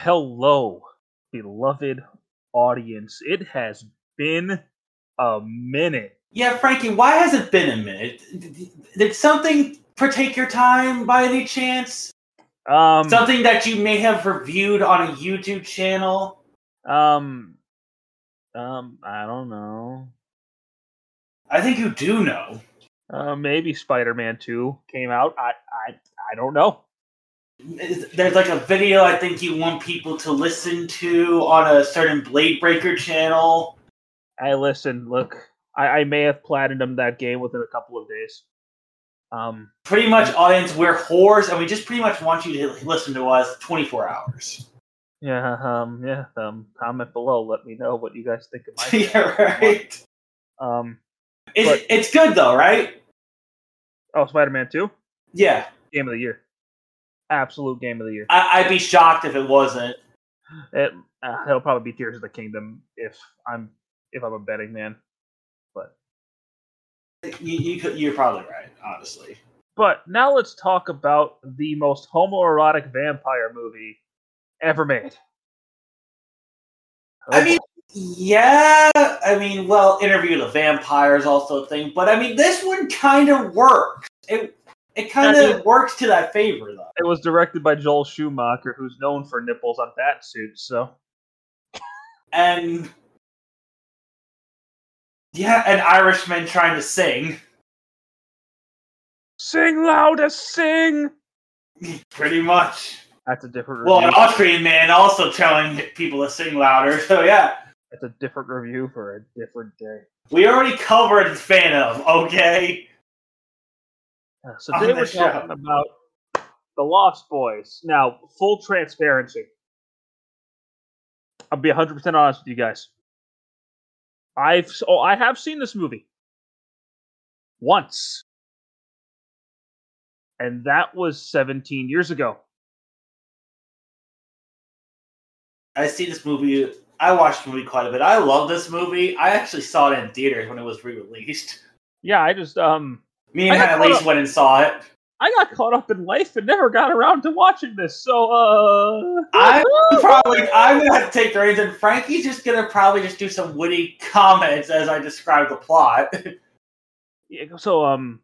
Hello, beloved audience. It has been a minute. Yeah, Frankie, why has it been a minute? Did something partake your time by any chance? Um, Something that you may have reviewed on a YouTube channel? um, um, I don't know. I think you do know. Uh, maybe Spider-Man Two came out. I, I, I don't know. There's like a video I think you want people to listen to on a certain Blade Breaker channel. I listen. Look, I, I may have platinumed that game within a couple of days. Um, Pretty much, audience, we're whores, and we just pretty much want you to listen to us 24 hours. yeah, um, yeah. Um, comment below. Let me know what you guys think of my. yeah, right. Um, It's, But- it's good though, right? oh, Spider-Man Two, Yeah. game of the year, absolute game of the year. I, I'd be shocked if it wasn't. It, uh, it'll probably be Tears of the Kingdom if I'm if I'm a betting man. But You, you could, you're probably right, honestly. but now let's talk about the most homoerotic vampire movie ever made. I Oh, mean, yeah. I mean, well, Interview with the Vampire is also a thing, but I mean, this one kind of works. It it kind I of mean- works to that favor, though. it was directed by Joel Schumacher, who's known for nipples on bat suits. So And yeah, an Irishman trying to sing, sing louder, sing. pretty much. That's a different Well, an. Austrian man also telling people to sing louder. So yeah, That's a different review for a different day. we already covered Phantom. Okay. So today we're show. talking about the Lost Boys. Now, full transparency. I'll be 100% honest with you guys. I've oh, I have seen this movie once. And that was 17 years ago. I see this movie. I watched the movie quite a bit. I love this movie. I actually saw it in theaters when it was re-released. Yeah, I just um Me and I Hannah caught up- went and saw it. I got caught up in life and never got around to watching this. So uh I'm probably I'm gonna have to take the reins, and Frankie's just gonna probably just do some witty comments as I describe the plot. Yeah, so um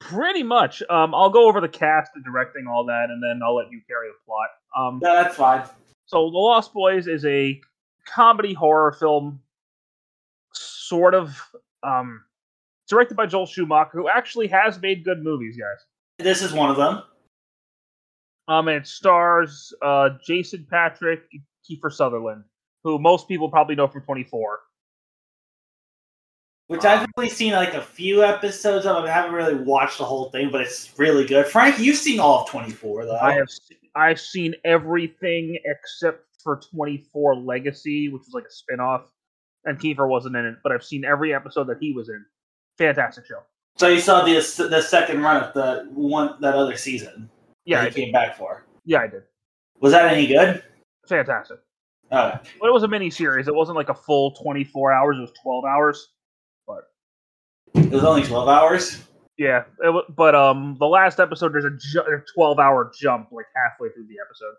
pretty much um I'll go over the cast and directing all that and then I'll let you carry the plot. Um no, that's fine. so The Lost Boys is a comedy horror film sort of um directed by Joel Schumacher who actually has made good movies, guys. This is one of them. Um and it stars uh Jason Patric, Kiefer Sutherland, who most people probably know from 24. Which I've only seen like a few episodes of. I haven't really watched the whole thing, but it's really good. Frank, you've seen all of 24, though. I have I've seen everything except for 24 Legacy, which was like a spin-off. And Kiefer wasn't in it, but I've seen every episode that he was in. Fantastic show. So you saw the the second run of the one that other season. Yeah, I that he did. came back for. yeah, I did. Was that any good? Fantastic. Okay. But it was a mini series. It wasn't like a full 24 hours. It was 12 hours. But it was only 12 hours. Yeah, it but um, the last episode there's a, ju- 12 hour jump like halfway through the episode.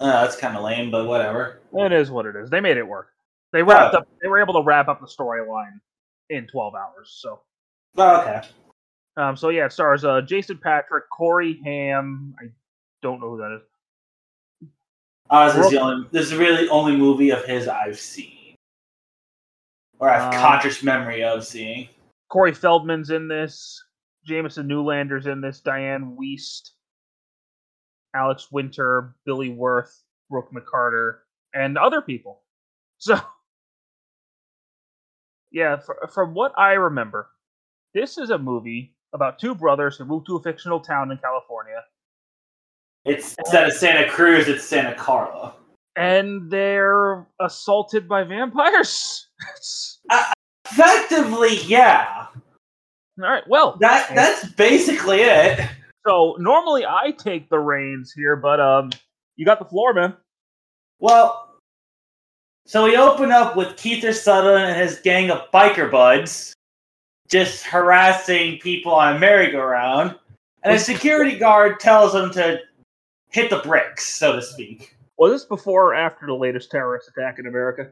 Uh, that's kind of lame, but whatever. It is what it is. They made it work. They wrapped Oh. up. They were able to wrap up the storyline in 12 hours. So. Oh, okay. Um, so yeah, it stars uh, Jason Patric, Corey Haim. I don't know who that is. Uh, this is the only. This is really the only movie of his I've seen, or I have Um, conscious memory of seeing. Corey Feldman's in this. Jamison Newlander's in this. Dianne Wiest, Alex Winter, Billy Wirth, Brooke McCarter, and other people. So, yeah, fr- from what I remember, this is a movie about two brothers who move to a fictional town in California, It's instead of Santa Cruz, it's Santa Carla. and they're assaulted by vampires. Effectively, yeah. All right. Well, That that's basically it. so normally I take the reins here, but um, you got the floor, man. Well, so we open up with Keith Sutherland and his gang of biker buds just harassing people on a merry-go-round, and a security guard tells them to hit the bricks, so to speak. Was this before or after the latest terrorist attack in America?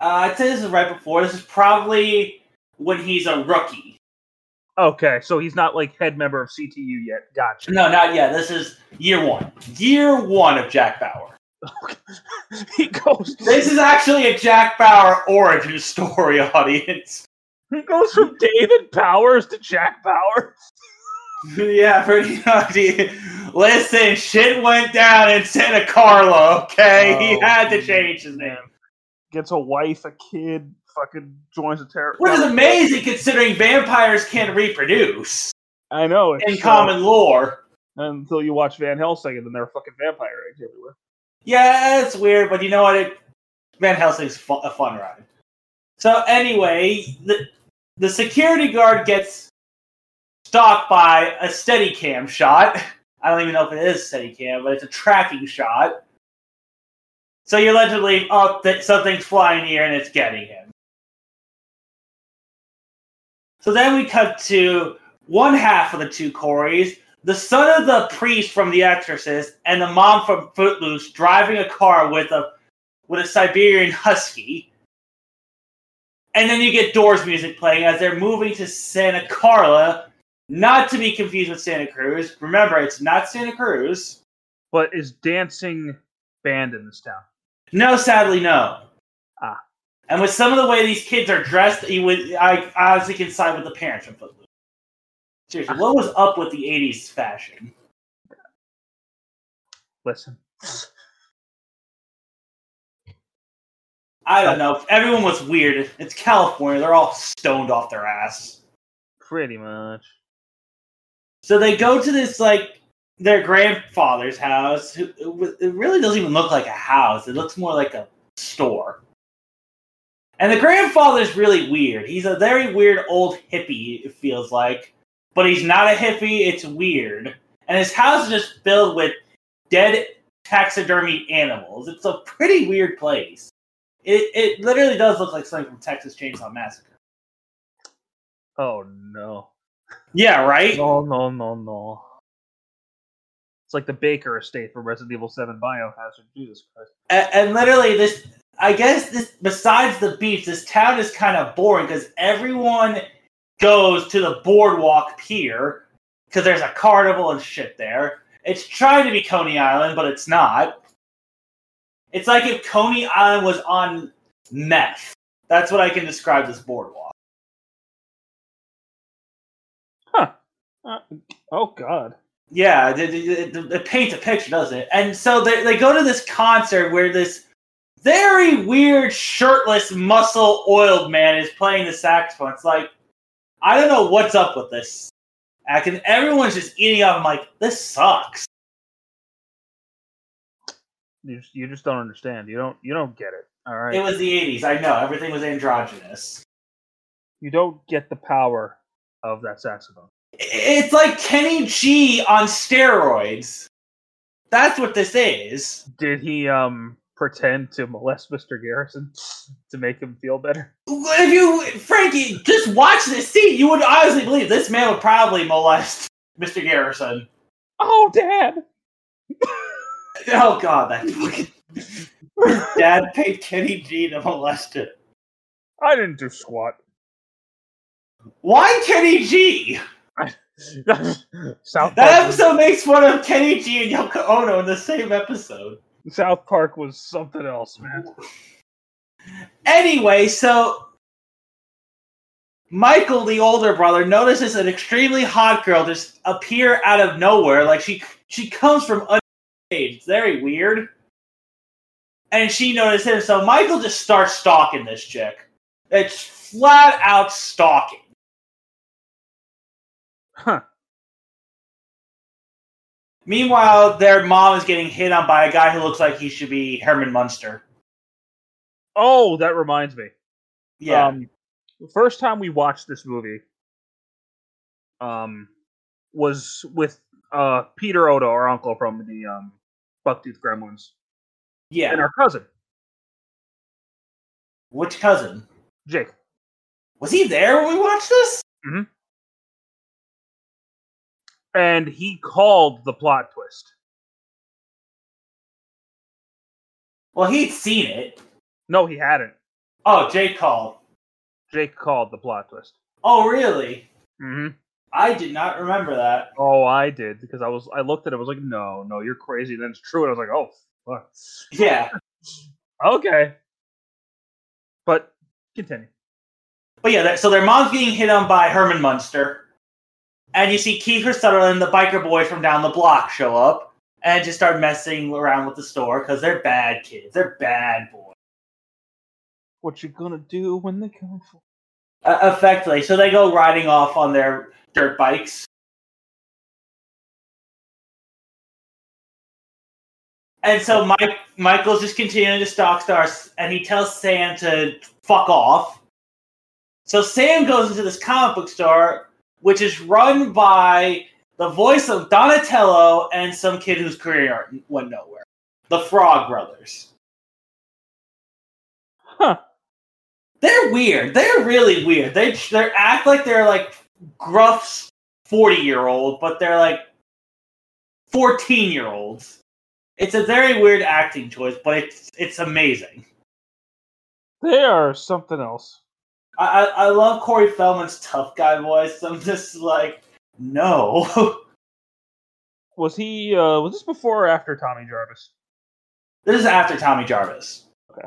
Uh, I'd say this is right before. This is probably when he's a rookie. Okay, so he's not like head member of CTU yet. Gotcha. No, not yet. This is year one. Year one of Jack Bauer. he goes. This is actually a Jack Bauer origin story, audience. He goes from David Powers to Jack Bauer. yeah, pretty much. Listen, shit went down in Santa Carla. Okay, Oh, he had to change his name. Gets a wife, a kid, fucking joins a terror. Which is amazing considering vampires can't reproduce I know. It's, in uh, common lore. until you watch Van Helsing, and then there are fucking vampire eggs everywhere. Yeah, it's weird, but you know what? It, Van Helsing's fu- a fun ride. So anyway, the the security guard gets stalked by a steady cam shot. I don't even know if it is steady cam, but it's a tracking shot. So you're led to believe, oh, something's flying here and it's getting him. So then we cut to one half of the two Corys, the son of the priest from The Exorcist and the mom from Footloose driving a car with a with a Siberian husky. And then you get Doors music playing as they're moving to Santa Carla, not to be confused with Santa Cruz. Remember, it's not Santa Cruz. But is dancing banned in this town? No, sadly, no. Ah. And with some of the way these kids are dressed, you would I honestly can side with the parents from Footloose. Seriously, what was up with the '80s fashion? Listen, I don't know. Everyone was weird. It's California; they're all stoned off their ass. pretty much. So they go to this like their grandfather's house. It really doesn't even look like a house. It looks more like a store. And the grandfather's really weird. He's a very weird old hippie. It feels like, but he's not a hippie. It's weird. And his house is just filled with dead taxidermy animals. It's a pretty weird place. It it literally does look like something from Texas Chainsaw Massacre. Oh no. Yeah, right. No, no, no, no. It's like the Baker estate for Resident Evil 7 Biohazard. Jesus Christ. and, and literally this i guess this besides the beach this town is kind of boring because everyone goes to the boardwalk pier because there's a carnival and shit there it's trying to be coney island but it's not it's like if coney island was on meth that's what i can describe this boardwalk Uh, oh God. Yeah, it, it, it, it paints a picture, doesn't it? And so they, they go to this concert where this very weird, shirtless, muscle oiled man is playing the saxophone. It's like, I don't know what's up with this act, and everyone's just eating up. I'm like, this sucks. You just, you just don't understand. You don't you don't get it. All right. It was the 80s. I know. Everything was androgynous. you don't get the power of that saxophone. It's like Kenny G on steroids. That's what this is. Did he um pretend to molest Mr. Garrison to make him feel better? If you, Frankie, just watch this scene, you would honestly believe this man would probably molest Mr. Garrison. Oh, Dad. Oh God, that fucking dad paid Kenny G to molest him. I didn't do squat. Why Kenny G? South That episode makes fun of Kenny G and Yoko Ono in the same episode. South Park was something else, man. Anyway, so Michael, the older brother, notices an extremely hot girl just appear out of nowhere. Like she she comes from unstage. It's very weird. And she notices him, so Michael just starts stalking this chick. It's flat out stalking. Huh. Meanwhile, their mom is getting hit on by a guy who looks like he should be Herman Munster. Oh, that reminds me. Yeah. Um, the first time we watched this movie, um, was with uh Peter Odo, our uncle from the um Bucktooth Gremlins, yeah. and our cousin Which cousin? Jake. Was he there when we watched this? And he called the plot twist. Well, he'd seen it. No, he hadn't. Oh, Jake called. Jake called the plot twist. Oh, really? hmm I did not remember that. Oh, I did because I was I looked at it. I was like, no, no, you're crazy. And then it's true, and I was like, oh, fuck. Yeah. okay. But continue. But yeah, so their mom's getting hit on by Herman Munster. And you see Kiefer Sutherland and the biker boys from down the block show up and just start messing around with the store because they're bad kids. They're bad boys. What you gonna do when they come for? Uh, effectively. So they go riding off on their dirt bikes. And so Mike Michael's just continuing to stalk stars, and he tells Sam to fuck off. So Sam goes into this comic book store, which is run by the voice of Donatello and some kid whose career went nowhere. The Frog Brothers. Huh. They're weird. They're really weird. They they act like they're like gruff forty year old, but they're like fourteen year olds. It's a very weird acting choice, but it's it's amazing. They are something else. I I, I love Corey Feldman's tough guy voice. I'm just like, no. Was he? uh Was this before or after Tommy Jarvis? this is after Tommy Jarvis. Okay.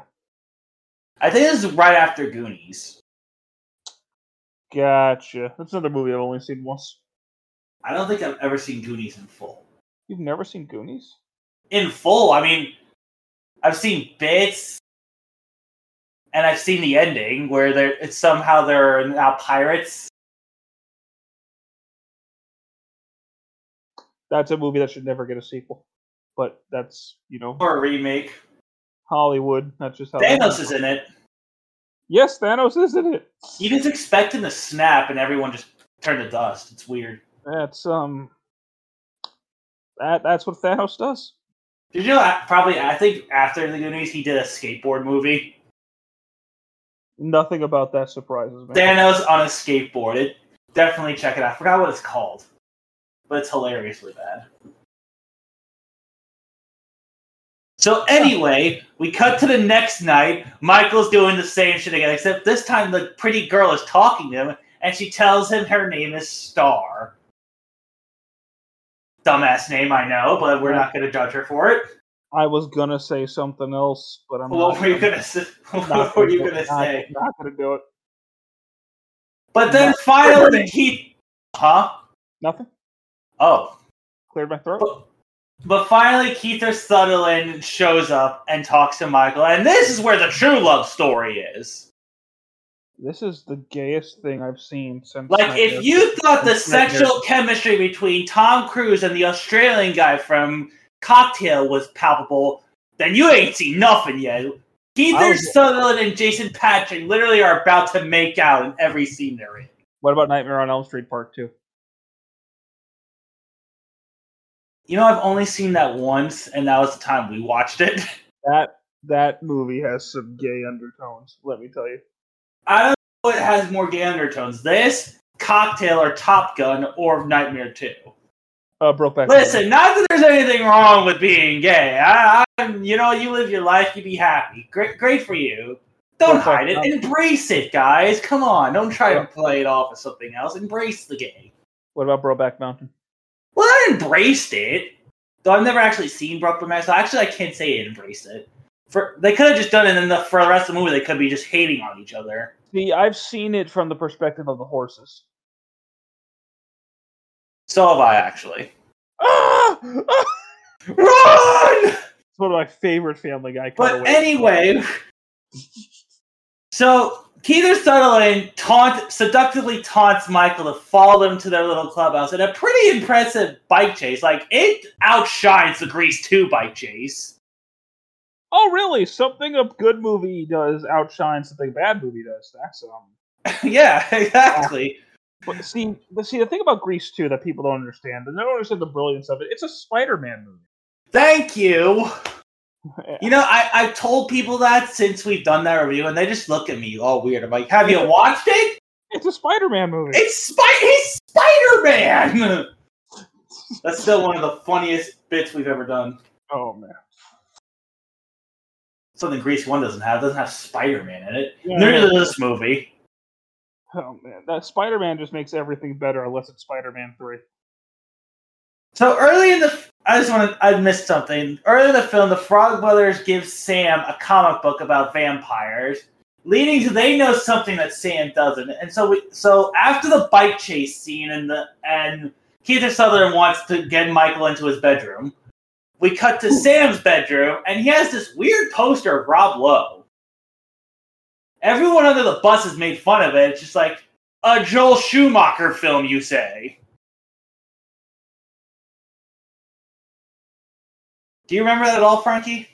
I think this is right after Goonies. Gotcha. That's another movie I've only seen once. I don't think I've ever seen Goonies in full. You've never seen Goonies? in full. I mean, I've seen bits, and I've seen the ending where they're it's somehow they're now pirates. That's a movie that should never get a sequel. But that's you know or a remake. Hollywood. That's just how. Thanos is in it. Yes, Thanos is in it. He was expecting to snap, and everyone just turned to dust. It's weird. That's um. That that's what Thanos does. Did you know? Probably, I think after the Goonies, he did a skateboard movie. Nothing about that surprises me. Thanos on a skateboard. It definitely check it out. I forgot what it's called, but it's hilariously bad. So anyway, we cut to the next night. Michael's doing the same shit again, except this time the pretty girl is talking to him, and she tells him her name is Star. Dumbass name, I know, but we're not going to judge her for it. I was gonna say something else, but I'm What not. were you to say? not What were you gonna- not- say? Not gonna do it. But then finally, he, huh? Nothing. Oh, Cleared my throat. But, but finally, Keith Sutherland shows up and talks to Michael, and this is where the true love story is. This is the gayest thing I've seen since. Like, if you thought the sexual chemistry between Tom Cruise and the Australian guy from Cocktail was palpable, then you ain't seen nothing yet. Was- Sutherland and Jason Patric literally are about to make out in every scene they're in. What about Nightmare on Elm Street Part Two? You know, I've only seen that once, and that was the time we watched it. That that movie has some gay undertones. Let me tell you. I don't know what has more gay undertones. This, Cocktail, or Top Gun, or Nightmare 2. Uh, Brokeback. Listen, not that there's anything wrong with being gay. I, I, you know, you live your life, you be happy. Great, great for you. Don't Brokeback hide it. Mountain. Embrace it, guys. Come on. Don't try to play it off as something else. Embrace the gay. What about Brokeback Mountain? Well, I embraced it. Though I've never actually seen Brokeback Mountain, so actually I can't say it embraced it. For they could have just done it, and then the, for the rest of the movie, they could be just hating on each other. See, I've seen it from the perspective of the horses. So have I, actually. Run! It's one of my favorite Family Guy. But anyway, so Keith Sutherland taunt seductively taunts Michael to follow them to their little clubhouse in a pretty impressive bike chase. Like it outshines the Grease 2 bike chase. oh, really? Something a good movie does outshine something a bad movie does. That's um. yeah, exactly. But see, the see the thing about Grease 2 that people don't understand, and they don't understand the brilliance of it. It's a Spider-Man movie. Thank you. You know, I, I've told people that since we've done that review, and they just look at me all weird. I'm like, have you watched it? It's a Spider-Man movie. It's Spy he's Spider-Man! That's still one of the funniest bits we've ever done. oh man. something Grease One doesn't have. It doesn't have Spider Man in it. Yeah. Neither does this movie. Oh man, that Spider Man just makes everything better unless it's Spider Man three. So early in the, I just want to, I missed something. Early in the film, the Frog Brothers give Sam a comic book about vampires, leading to they know something that Sam doesn't. And so we, so after the bike chase scene and the and Keith Sutherland wants to get Michael into his bedroom, we cut to Sam's bedroom, and he has this weird poster of Rob Lowe. Everyone under the bus has made fun of it. It's just like a Joel Schumacher film, you say. Do you remember that at all, Frankie?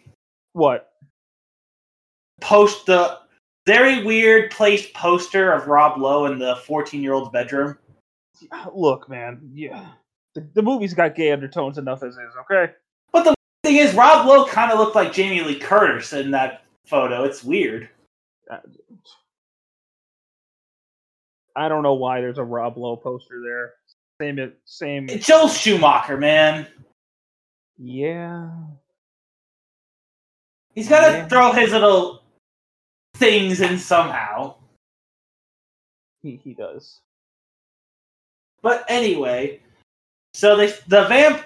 What? Post the very weird placed poster of Rob Lowe in the 14 year old's bedroom. Look, man, yeah, the, the movie's got gay undertones enough as is. Okay. But the thing is, Rob Lowe kind of looked like Jamie Lee Curtis in that photo. It's weird. Uh, I don't know why there's a Rob Lowe poster there. Same, same. It's Joel Schumacher, man. Yeah. He's got to Yeah. throw his little things in somehow. He he does. But anyway, so they the vamp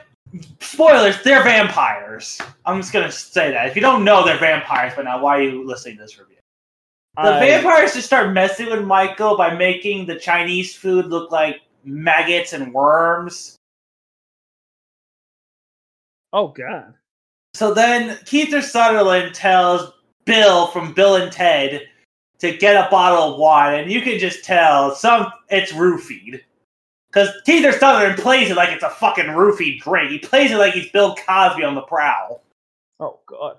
spoilers, they're vampires. I'm just gonna say that. If you don't know they're vampires but now, why are you listening to this review? The I- vampires just start messing with Michael by making the Chinese food look like maggots and worms. Oh God. So then Keith Sutherland tells Bill from Bill and Ted to get a bottle of wine, and you can just tell some it's roofied. Because Keith Sutherland plays it like it's a fucking roofied drink. He plays it like he's Bill Cosby on the prowl. Oh God.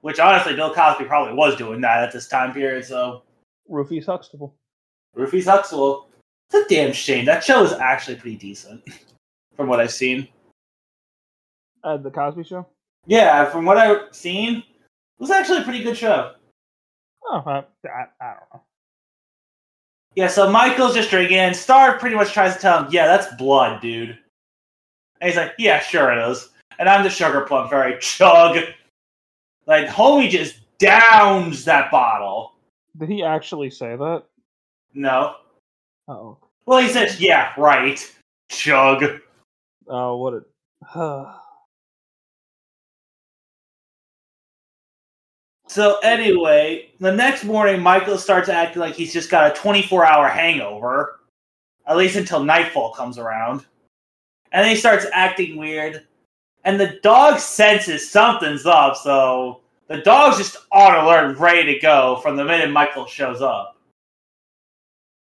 Which honestly, Bill Cosby probably was doing that at this time period, so Rufus Huxtable. Rufus Huxtable. It's a damn shame. That show is actually pretty decent. From what I've seen. Uh, the Cosby Show. Yeah, from what I've seen, it was actually a pretty good show. Oh, I, I, I don't know. Yeah, so Michael's just drinking, and Star pretty much tries to tell him, yeah, that's blood, dude. And he's like, yeah, sure it is. And I'm the sugar plum fairy. Chug. Like, homie just downs that bottle. Did he actually say that? No. Oh. Well, he says, yeah, right. Chug. Oh, what a. So, anyway, the next morning, Michael starts acting like he's just got a 24 hour hangover, at least until nightfall comes around. And then he starts acting weird. And the dog senses something's up, so the dog's just on alert, ready to go from the minute Michael shows up.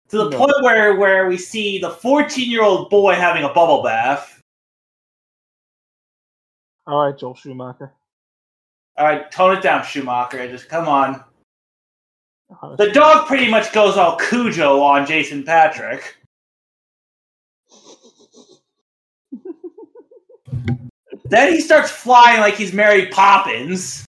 To the No. point where, where we see the 14 year old boy having a bubble bath. All right, Joel Schumacher. All right, tone it down, Schumacher. Just come on. The dog pretty much goes all Cujo on Jason Patric. then he starts flying like he's Mary Poppins.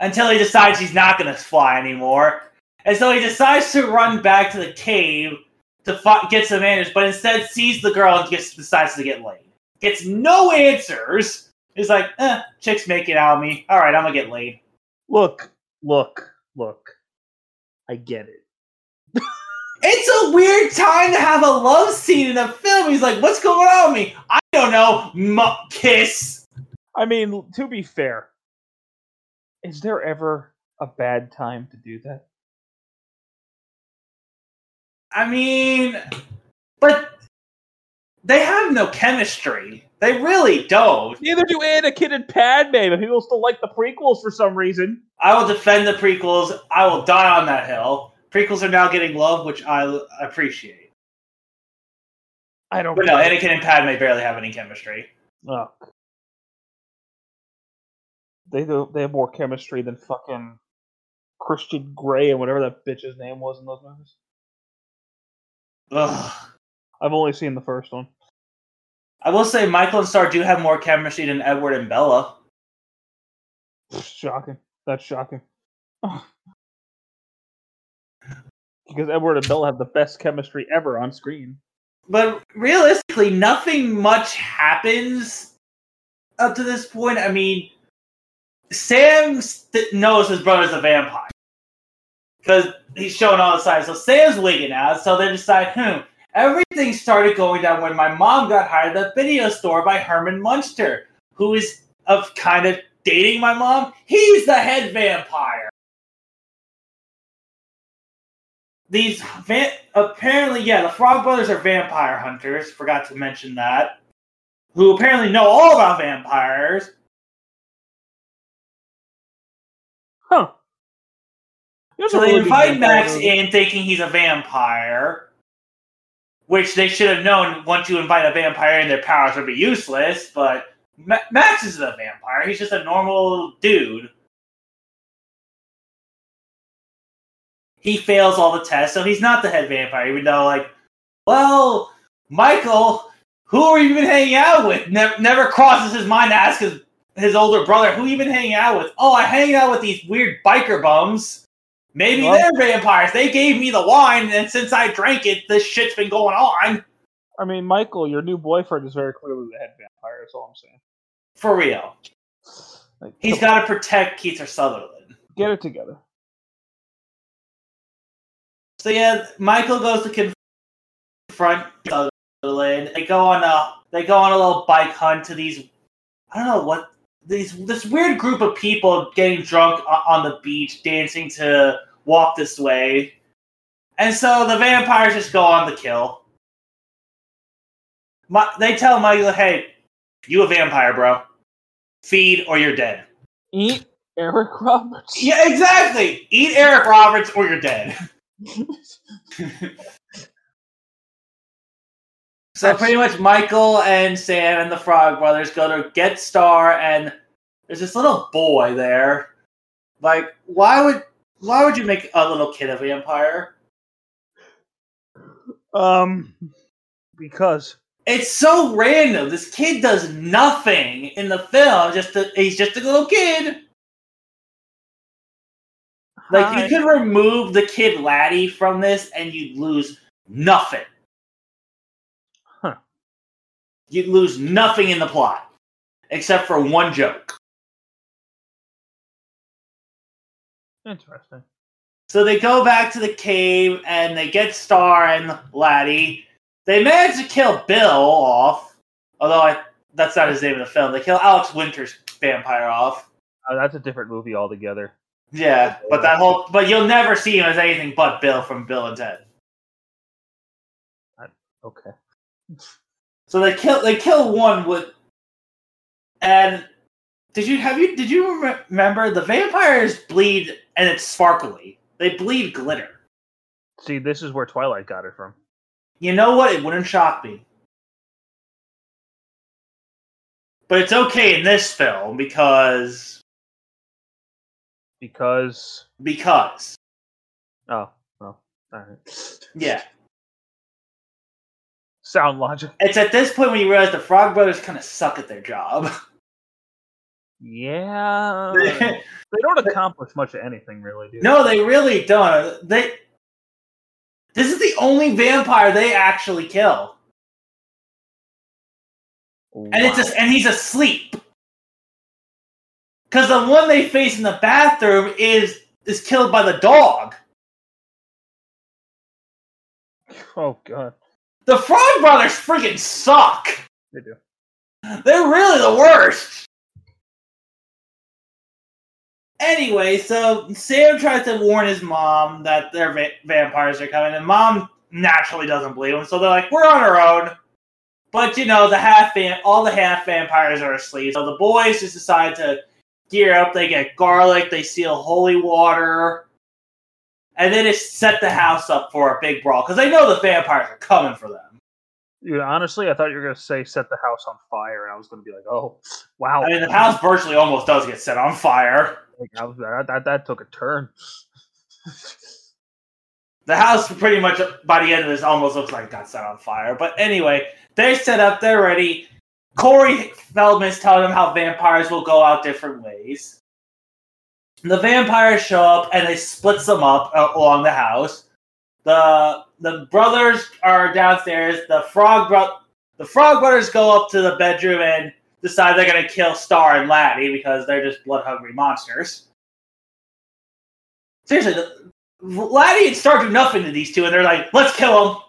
Until he decides he's not going to fly anymore. And so he decides to run back to the cave to get some answers, but instead sees the girl and gets, decides to get laid. Gets no answers. He's like, eh, chick's it out of me. All right, I'm going to get laid. Look, look, look. I get it. It's a weird time to have a love scene in a film. He's like, "What's going on with me? I don't know." M- kiss. I mean, to be fair, is there ever a bad time to do that? I mean, but they have no chemistry. They really don't. Neither do Anakin and Padme, but people still like the prequels for some reason. I will defend the prequels. I will die on that hill. Prequels are now getting love, which I appreciate. I don't. But no, Anakin and Padme barely have any chemistry. Oh. They do. They have more chemistry than fucking Christian Grey and whatever that bitch's name was in those movies. Ugh. I've only seen the first one. I will say Michael and Star do have more chemistry than Edward and Bella. Shocking. That's shocking. Because Edward and Bella have the best chemistry ever on screen. But realistically, nothing much happens up to this point. I mean, Sam st- knows his brother's a vampire because he's showing all the signs. So Sam's wigging out. So they decide, hmm, everything started going down when my mom got hired at the video store by Herman Munster, who is of kind of dating my mom. He's the head vampire. These va- apparently, yeah, the Frog Brothers are vampire hunters. Forgot to mention that. Who apparently know all about vampires. Huh. So they invite Max in thinking he's a vampire, which they should have known once you invite a vampire in, their powers would be useless. But Ma- Max isn't a vampire; he's just a normal dude. He fails all the tests, so he's not the head vampire. Even though, like, well, Michael, who are you been hanging out with? Ne- never crosses his mind to ask his his older brother, who you been hanging out with? Oh, I hang out with these weird biker bums. Maybe Well- they're vampires. They gave me the wine, and since I drank it, this shit's been going on. I mean, Michael, your new boyfriend is very clearly the head vampire. That's all I'm saying. For real. Like, He's got to protect Keith or Sutherland. get it together. So yeah, Michael goes to confront Sutherland. They go on a they go on a little bike hunt to these I don't know what these this weird group of people getting drunk on the beach, dancing to "Walk This Way," and so the vampires just go on the kill. Mi- they tell Michael, "Hey, you a vampire, bro? Feed or you're dead." Eat Eric Roberts. Yeah, exactly. Eat Eric Roberts or you're dead. So pretty much Michael and Sam and the Frog Brothers go to Get Star and there's this little boy there. Like, why would why would you make a little kid a vampire? Um, because It's so random. This kid does nothing in the film. Just a, he's just a little kid. Like Hi. you could remove the kid Laddie from this and you'd lose nothing. Huh. You'd lose nothing in the plot. Except for one joke. interesting. So they go back to the cave and they get Star and Laddie. They manage to kill Bill off. Although I, that's not his name in the film. They kill Alex Winter's vampire off. Uh, that's a different movie altogether. Yeah, but that whole but you'll never see him as anything but Bill from Bill and Ted. Okay. So they kill they kill one with, and did you have you did you remember the vampires bleed and it's sparkly? They bleed glitter. See, this is where Twilight got it from. You know what? It wouldn't shock me. But it's okay in this film because Because because oh well, all right. yeah. Sound logic. It's at this point when you realize the Frog Brothers kind of suck at their job. Yeah. they don't accomplish much of anything, really, do no, they really don't. They. This is the only vampire they actually kill, and it's just and he's asleep. Because the one they face in the bathroom is is killed by the dog. Oh god, The Frog Brothers freaking suck. they do. They're really the worst. Anyway, so Sam tries to warn his mom that their va- vampires are coming, and mom naturally doesn't believe him. So they're like, "We're on our own." But you know, the half van- all the half vampires are asleep. So the boys just decide to gear up. They get garlic. They steal holy water, and then they set the house up for a big brawl because they know the vampires are coming for them. Yeah, honestly, I thought you were gonna say set the house on fire, and I was gonna be like, oh, wow. I mean, the house virtually almost does get set on fire. Like, was- that, that that took a turn. The house pretty much by the end of this almost looks like it got set on fire. But anyway, they're set up, they're ready. Corey Feldman's telling them how vampires will go out different ways. The vampires show up and they splits them up uh, along the house. The the brothers are downstairs. The frog bro- the frog brothers go up to the bedroom and decide they're gonna kill Star and Laddie because they're just blood hungry monsters. Seriously, the, Laddie and Star do nothing to these two, and they're like, "Let's kill them."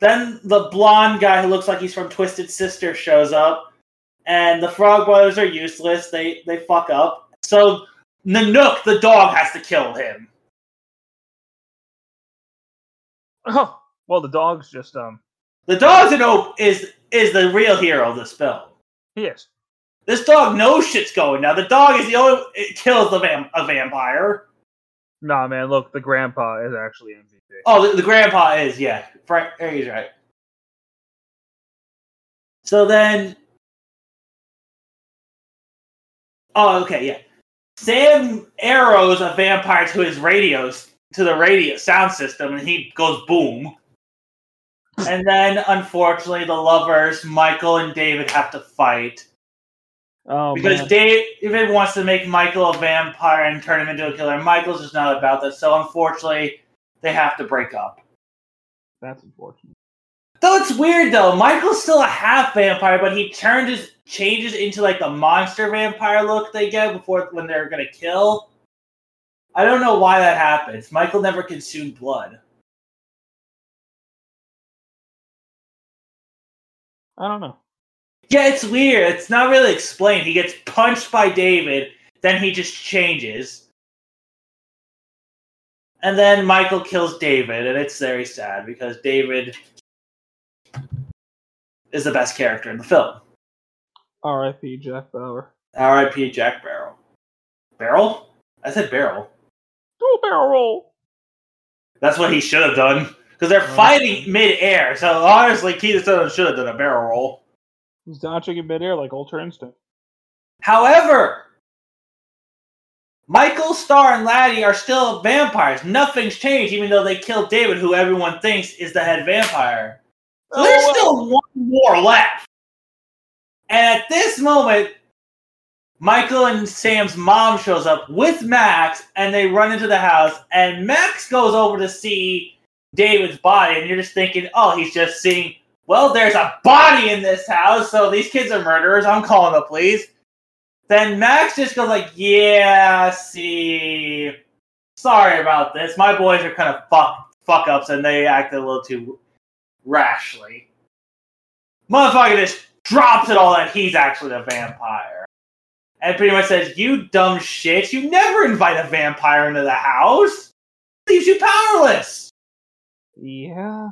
Then the blonde guy who looks like he's from Twisted Sister shows up, and the Frog Brothers are useless. They they fuck up. So Nanook, the dog, has to kill him. Oh, well, the dog's just um. The dog's an op- is is the real hero of this film. He is. This dog knows shit's going now. The dog is the only it kills the vam- a vampire. Nah, man. Look, the grandpa is actually MVP. Oh, the, the grandpa is yeah. Frank, he's right. So then, oh, okay, yeah. Sam arrows a vampire to his radios to the radio sound system, and he goes boom. And then, unfortunately, the lovers Michael and David have to fight Oh because man. David wants to make Michael a vampire and turn him into a killer. Michael's just not about that, so unfortunately, they have to break up. That's unfortunate. Though it's weird though, Michael's still a half vampire, but he turned his changes into like the monster vampire look they get before when they're gonna kill. I don't know why that happens. Michael never consumed blood. I don't know. Yeah, it's weird. It's not really explained. He gets punched by David, then he just changes. And then Michael kills David, and it's very sad because David is the best character in the film. R.I.P. Jack Bauer. R.I.P. Jack Barrel. Barrel? I said barrel. Oh, barrel roll. That's what he should have done. Because they're Oh. fighting mid-air. So honestly, Keith Sutherland should have done a barrel roll. He's dodging in mid-air like Ultra Instinct. However, Michael, Star, and Laddie are still vampires. Nothing's changed, even though they killed David, who everyone thinks is the head vampire. So there's Oh, still one more left. And at this moment, Michael and Sam's mom shows up with Max, and they run into the house. And Max goes over to see David's body, and you're just thinking, oh, he's just seeing, well, there's a body in this house, so these kids are murderers. I'm calling the police. Then Max just goes like, yeah, see, sorry about this. My boys are kind of fuck fuck ups, and they acted a little too rashly. Motherfucker just drops it all that he's actually a vampire. And pretty much says, You dumb shit, you never invite a vampire into the house. Leaves you powerless. Yeah.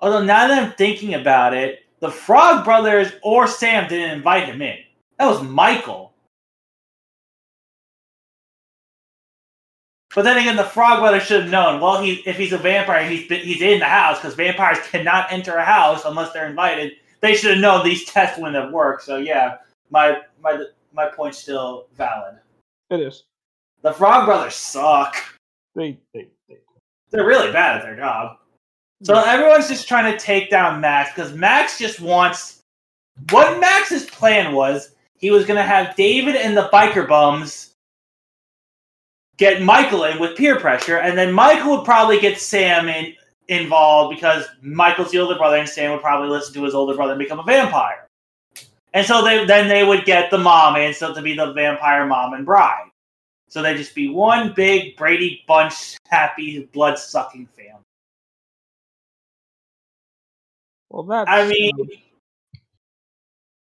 Although now that I'm thinking about it, the Frog Brothers or Sam didn't invite him in. That was Michael. But then again, the Frog Brothers should have known. Well, he if he's a vampire, he's he's in the house because vampires cannot enter a house unless they're invited. They should have known these tests wouldn't have worked. So yeah, my my my point's still valid. It is. The Frog Brothers suck. They, they, they. They're really bad at their job. So everyone's just trying to take down Max because Max just wants. What Max's plan was, he was going to have David and the biker bums get Michael in with peer pressure, and then Michael would probably get Sam in, involved because Michael's the older brother, and Sam would probably listen to his older brother and become a vampire. And so they then they would get the mom in, so to be the vampire mom and bride. So they'd just be one big Brady Bunch happy blood sucking family. Well, that's. I mean,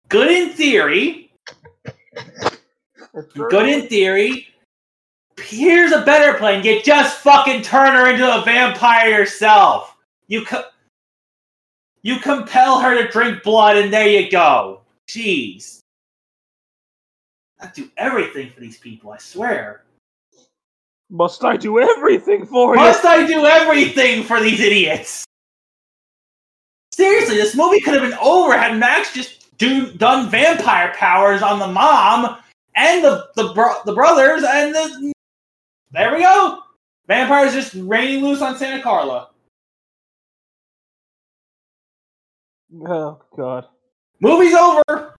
good in theory. Good in theory. Here's a better plan. You just fucking turn her into a vampire yourself. You co- you compel her to drink blood, and there you go. Jeez. I do everything for these people. I swear. Must I do everything for you? Must I do everything for these idiots? Seriously, this movie could have been over had Max just do done vampire powers on the mom and the the, bro- the brothers, and the there we go. Vampires just raining loose on Santa Carla. Oh God. Movie's over.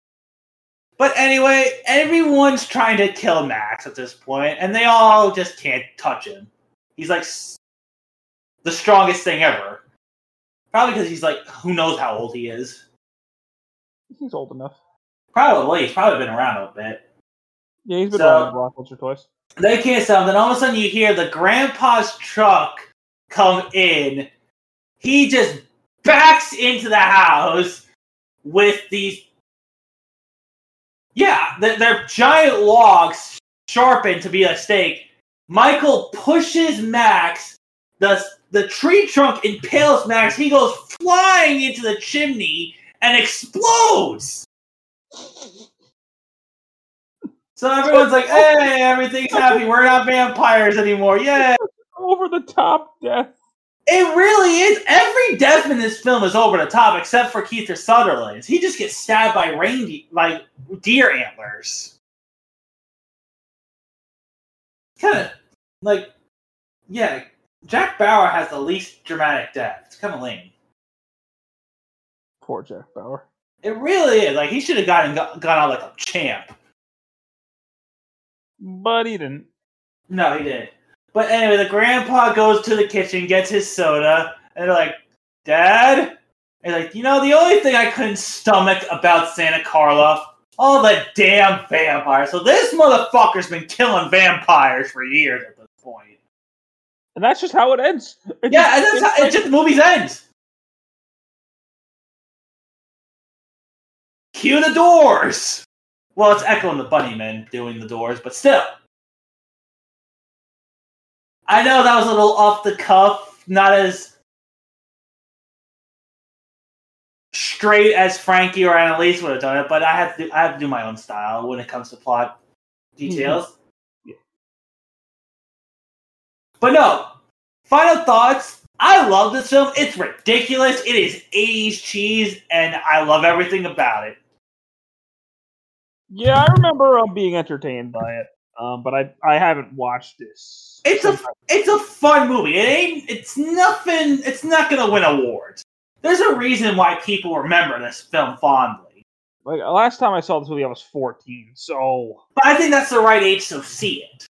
But anyway, everyone's trying to kill Max at this point, and they all just can't touch him. He's like the strongest thing ever. Probably because he's like, who knows how old he is. He's old enough. Probably. He's probably been around a bit. Yeah, he's been So- around block once or twice. They can't sell. Then all of a sudden you hear the grandpa's truck come in. He just backs into the house with these. Yeah, they're, they're giant logs sharpened to be a stake. Michael pushes Max. The, the tree trunk impales Max. He goes flying into the chimney and explodes. So everyone's like, hey, everything's happy. We're not vampires anymore. Yay. Over the top death. It really is. Every death in this film is over the top, except for Kiefer Sutherland's. He just gets stabbed by reindeer, like deer antlers. Kind of like, yeah. Jack Bauer has the least dramatic death. It's kind of lame. Poor Jack Bauer. It really is. Like he should have gotten gone out like a champ. But he didn't. No, he didn't. But anyway, the grandpa goes to the kitchen, gets his soda, and they're like, Dad? And like, you know, the only thing I couldn't stomach about Santa Carla, all the damn vampires. So this motherfucker's been killing vampires for years at this point. And that's just how it ends. It Yeah, and just- that's how it's it just the movie's ends. Cue the doors. Well, it's Echo and the Bunnymen doing the doors, but still. I know that was a little off the cuff, not as straight as Frankie or Annalise would have done it, but I have to I have to do my own style when it comes to plot details. Mm-hmm. Yeah. But no, final thoughts. I love this film. It's ridiculous. It is 80s cheese, and I love everything about it. Yeah, I remember um, being entertained by it. Um, but I I haven't watched this. It's a it's a fun movie. It ain't it's nothing it's not gonna win awards. There's a reason why people remember this film fondly. like last time I saw this movie, I was 14, so But I think that's the right age to see it.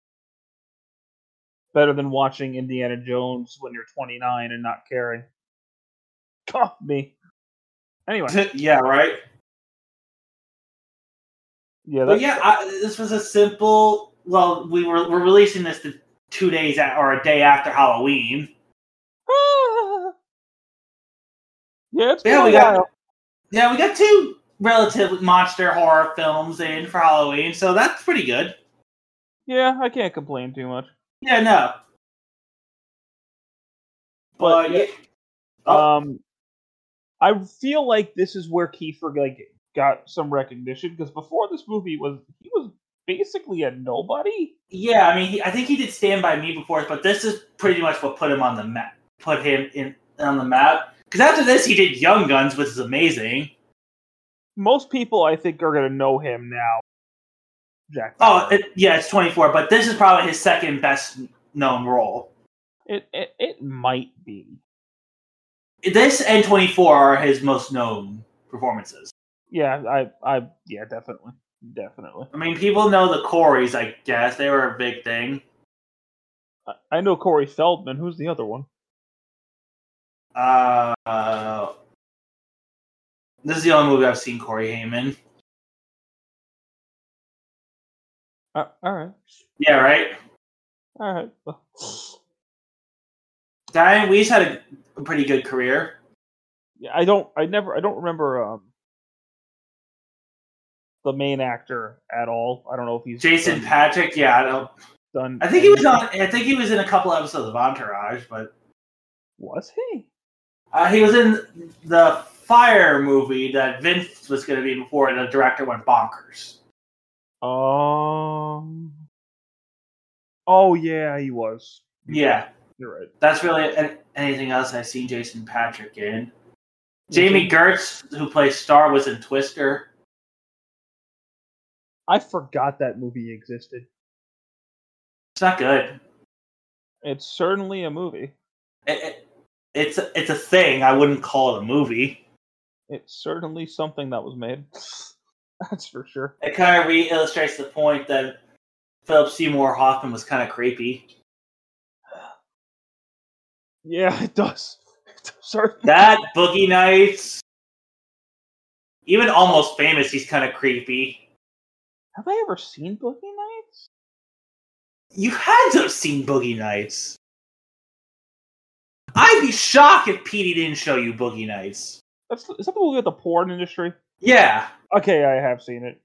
better than watching Indiana Jones when you're 29 and not caring. Cuff me. Anyway, yeah, right. Yeah, But yeah, I, this was a simple. Well, we were we're releasing this the two days at, or a day after Halloween. yeah, it's Yeah, we got-. Yeah, we got two relative monster horror films in for Halloween, so that's pretty good. Yeah, I can't complain too much. Yeah, no. But But yeah. Oh, Um, I feel like this is where Kiefer like got some recognition because before this movie was he was basically a nobody. yeah, I mean, he, I think he did Stand by Me before, but this is pretty much what put him on the map. Put him in on the map. Because after this, he did Young Guns, which is amazing. Most people, I think, are gonna know him now. Jack. Oh, it, yeah, it's 24, but this is probably his second best known role. it, it it might be. This and 24 are his most known performances. Yeah, I I yeah, definitely, definitely. I mean, people know the Coreys, I guess. They were a big thing. I, I know Corey Feldman. Who's the other one? Uh, uh, this is the only movie I've seen Corey Haim. Uh, all right, Yeah, right? all right. Well, Dianne Wiest had a, a pretty good career. Yeah, I don't. I never. I don't remember um the main actor at all. I don't know if he's Jason done, Patric, yeah, I don't. done I think he was on. I think he was in a couple episodes of Entourage, but Was he? uh, he was in the Fire movie that Vince was going to be before the director went bonkers. Um. Oh yeah, he was. Yeah, You're right. that's really anything else I've seen Jason Patric in. Jami Gertz, who plays Star, was in Twister. I forgot that movie existed. It's not good. It's certainly a movie. It, it, it's it's a thing. I wouldn't call it a movie. It's certainly something that was made. That's for sure. It kind of re-illustrates the point that Philip Seymour Hoffman was kind of creepy. Yeah, it does. It does certainly. That Boogie Nights. Even almost famous, he's kind of creepy. Have I ever seen Boogie Nights? You had to have seen Boogie Nights. I'd be shocked if Petey didn't show you Boogie Nights. That's is that the movie with the porn industry? Yeah, Okay, I have seen it.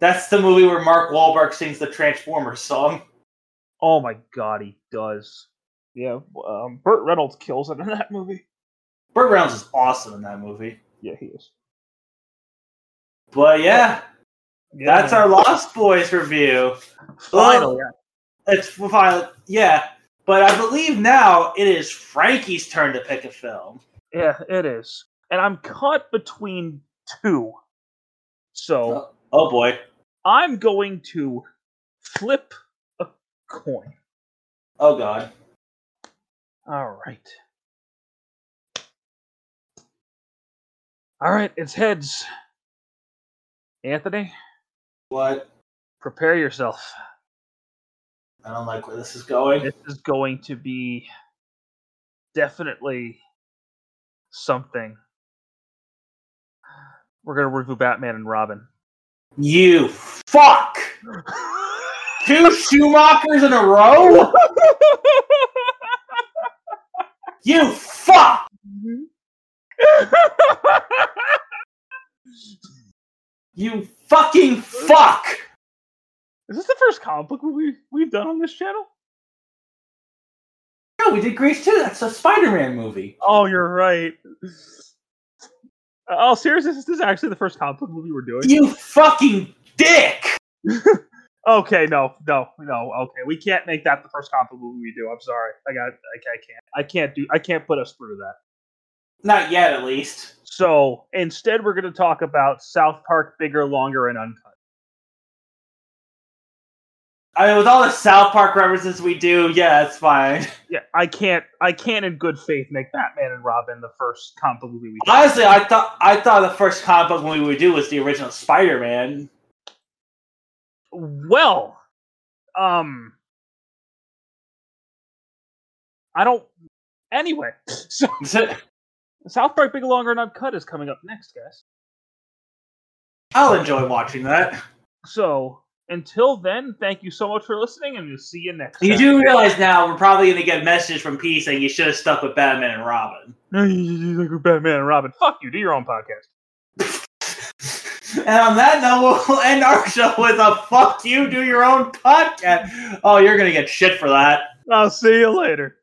that's the movie where Mark Wahlberg sings the Transformers song. Oh my god, he does. Yeah, um, Burt Reynolds kills it in that movie. Burt Reynolds is awesome in that movie. Yeah, he is. But yeah, Yeah, that's our Lost Boys review. finally. It's fine. Yeah, but I believe now it is Frankie's turn to pick a film. Yeah, it is. And I'm caught between two. So Oh, oh boy. I'm going to flip a coin. Oh god. All right. All right, it's heads. Anthony, What? prepare yourself. I don't like where this is going. This is going to be definitely something. We're going to review Batman and Robin. You fuck! Two Schumachers in a row? You fuck! Mm-hmm. You fucking fuck! Is this the first comic book movie we've done on this channel? No, we did Grease 2. That's a Spider-Man movie. Oh, you're right. Oh, seriously, is this is actually the first comic book movie we're doing. You fucking dick! Okay, no, no, no. Okay, we can't make that the first comic book movie we do. I'm sorry. I got. I, I can't. I can't do. I can't put us through that. Not yet, at least. So instead, we're going to talk about South Park, bigger, longer, and uncut. I mean, with all the South Park references we do, yeah, it's fine. Yeah, I can't. I can't, in good faith, make Batman and Robin the first comic book movie we do. Honestly, I thought I thought the first comic book movie we would do was the original Spider-Man. Well, um, I don't. Anyway, so South Park, Big longer, and uncut is coming up next, guys. I'll enjoy watching that. So until then, thank you so much for listening, and we'll see you next. You time. do realize now we're probably going to get messages from P saying you should have stuck with Batman and Robin. No, you like Batman and Robin. Fuck you. Do your own podcast. And on that note, we'll end our show with a fuck you, do your own podcast. Oh, you're going to get shit for that. I'll see you later.